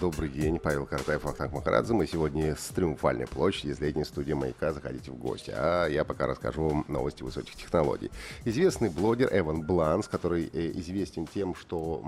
Добрый день, Павел Картаев, Ахтанг Махарадзе. Мы сегодня с Триумфальной площади, из летней студии «Маяка». Заходите в гости. А я пока расскажу вам новости высоких технологий. Известный блогер Эван Бланс, который э, известен тем, что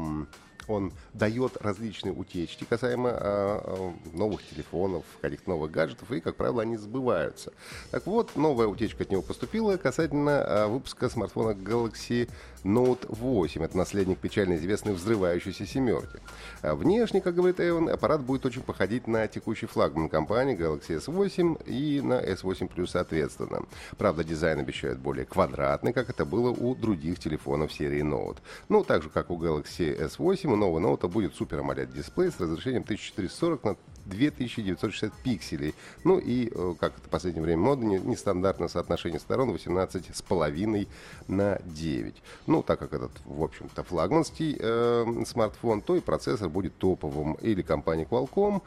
он дает различные утечки касаемо а, а, новых телефонов, каких-то новых гаджетов, и, как правило, они сбываются. Так вот, новая утечка от него поступила касательно а, выпуска смартфона Galaxy Note 8. Это наследник печально известной взрывающейся семерки. А внешне, как говорит Эван, аппарат будет очень походить на текущий флагман компании Galaxy S8 и на S8 Plus соответственно. Правда, дизайн обещают более квадратный, как это было у других телефонов серии Note. Ну, так же, как у Galaxy S8, у нового ноута будет Super AMOLED дисплей с разрешением 1440 на 2960 пикселей. Ну и, э, как это в последнее время мода, нестандартное соотношение сторон 18,5 на 9. Ну, так как этот, в общем-то, флагманский э, смартфон, то и процессор будет топовым. Или компании Qualcomm,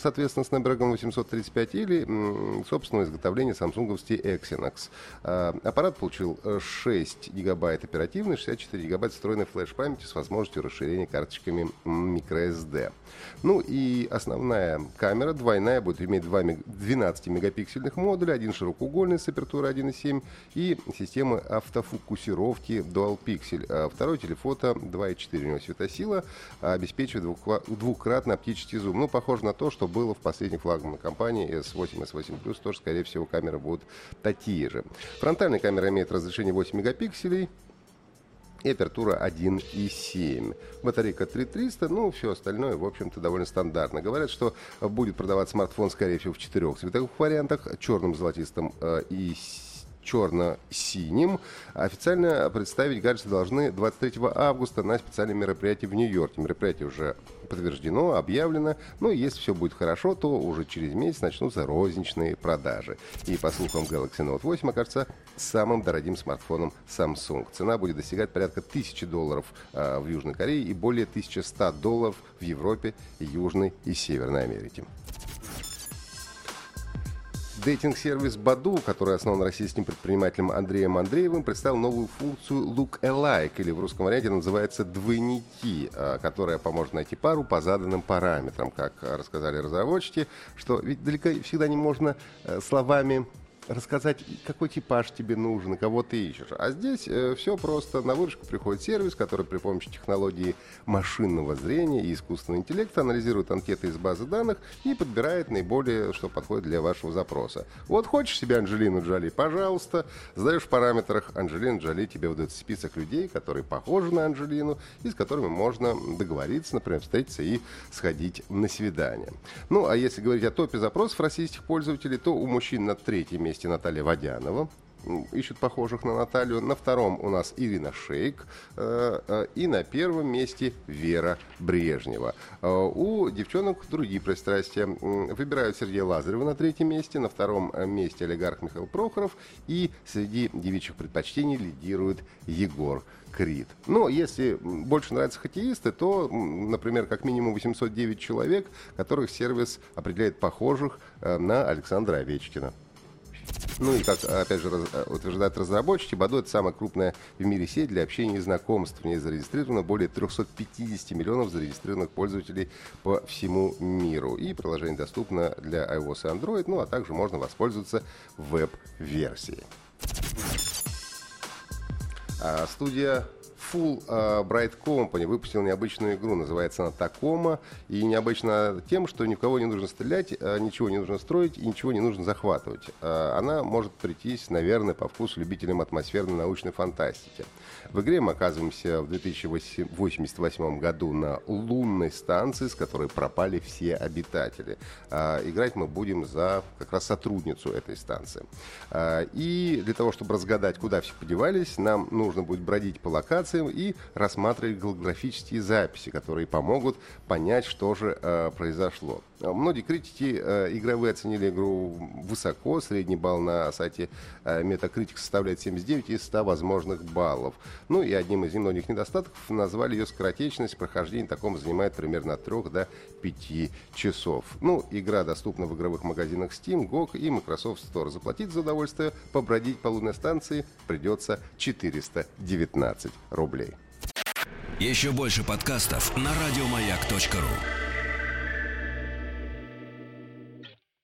соответственно, Snapdragon 835, или собственного изготовления самсунговский Exynos. Э, аппарат получил 6 гигабайт оперативной, 64 гигабайт встроенной флеш-памяти с возможностью расширения карточками microSD. Ну и основная камера двойная будет иметь 2 12-мегапиксельных модуля, один широкоугольный с апертурой 1.7 и система автофокусировки Dual Pixel. А второй телефото 2.4 у него светосила, обеспечивает двукратный оптический зум. Ну, похоже на то, что было в последних флагманной компании S8, S8 Plus, тоже, скорее всего, камеры будут такие же. Фронтальная камера имеет разрешение 8 мегапикселей, и апертура 1.7. Батарейка 3300, ну, все остальное, в общем-то, довольно стандартно. Говорят, что будет продавать смартфон, скорее всего, в четырех цветовых вариантах, черным, золотистым э, и черно-синим. Официально представить гаджеты должны 23 августа на специальном мероприятии в Нью-Йорке. Мероприятие уже подтверждено, объявлено. Но если все будет хорошо, то уже через месяц начнутся розничные продажи. И по слухам Galaxy Note 8 окажется самым дорогим смартфоном Samsung. Цена будет достигать порядка 1000 долларов э, в Южной Корее и более 1100 долларов в Европе, Южной и Северной Америке. Дейтинг-сервис Баду, который основан российским предпринимателем Андреем Андреевым, представил новую функцию Look Alike, или в русском варианте называется «двойники», а, которая поможет найти пару по заданным параметрам. Как рассказали разработчики, что ведь далеко всегда не можно э, словами рассказать, какой типаж тебе нужен, кого ты ищешь. А здесь э, все просто. На выручку приходит сервис, который при помощи технологии машинного зрения и искусственного интеллекта анализирует анкеты из базы данных и подбирает наиболее, что подходит для вашего запроса. Вот хочешь себе Анджелину Джоли, пожалуйста, задаешь в параметрах Анджелина Джоли, тебе выдает список людей, которые похожи на Анджелину, и с которыми можно договориться, например, встретиться и сходить на свидание. Ну, а если говорить о топе запросов российских пользователей, то у мужчин на третьем месте месте Наталья Водянова, ищут похожих на Наталью. На втором у нас Ирина Шейк. Э, э, и на первом месте Вера Брежнева. Э, у девчонок другие пристрастия. Выбирают Сергея Лазарева на третьем месте. На втором месте олигарх Михаил Прохоров. И среди девичьих предпочтений лидирует Егор Крид. Но если больше нравятся хоккеисты, то, например, как минимум 809 человек, которых сервис определяет похожих на Александра Овечкина. Ну и как, опять же, раз, э, утверждают разработчики, Баду это самая крупная в мире сеть для общения и знакомств. В ней зарегистрировано более 350 миллионов зарегистрированных пользователей по всему миру. И приложение доступно для iOS и Android, ну а также можно воспользоваться веб-версией. А студия Full uh, Bright Company выпустил необычную игру, называется она Такома, и необычно тем, что ни в кого не нужно стрелять, uh, ничего не нужно строить и ничего не нужно захватывать. Uh, она может прийтись, наверное, по вкусу любителям атмосферной научной фантастики. В игре мы оказываемся в 2088 году на лунной станции, с которой пропали все обитатели. Играть мы будем за как раз сотрудницу этой станции. И для того, чтобы разгадать, куда все подевались, нам нужно будет бродить по локации, рекомендациям и рассматривать голографические записи, которые помогут понять, что же э, произошло. Многие критики э, игровые оценили игру высоко. Средний балл на сайте э, Metacritic составляет 79 из 100 возможных баллов. Ну и одним из немногих недостатков назвали ее скоротечность. Прохождение таком занимает примерно от 3 до 5 часов. Ну, игра доступна в игровых магазинах Steam, GOG и Microsoft Store. Заплатить за удовольствие побродить по лунной станции придется 419 рублей. Еще больше подкастов на радиомаяк.ру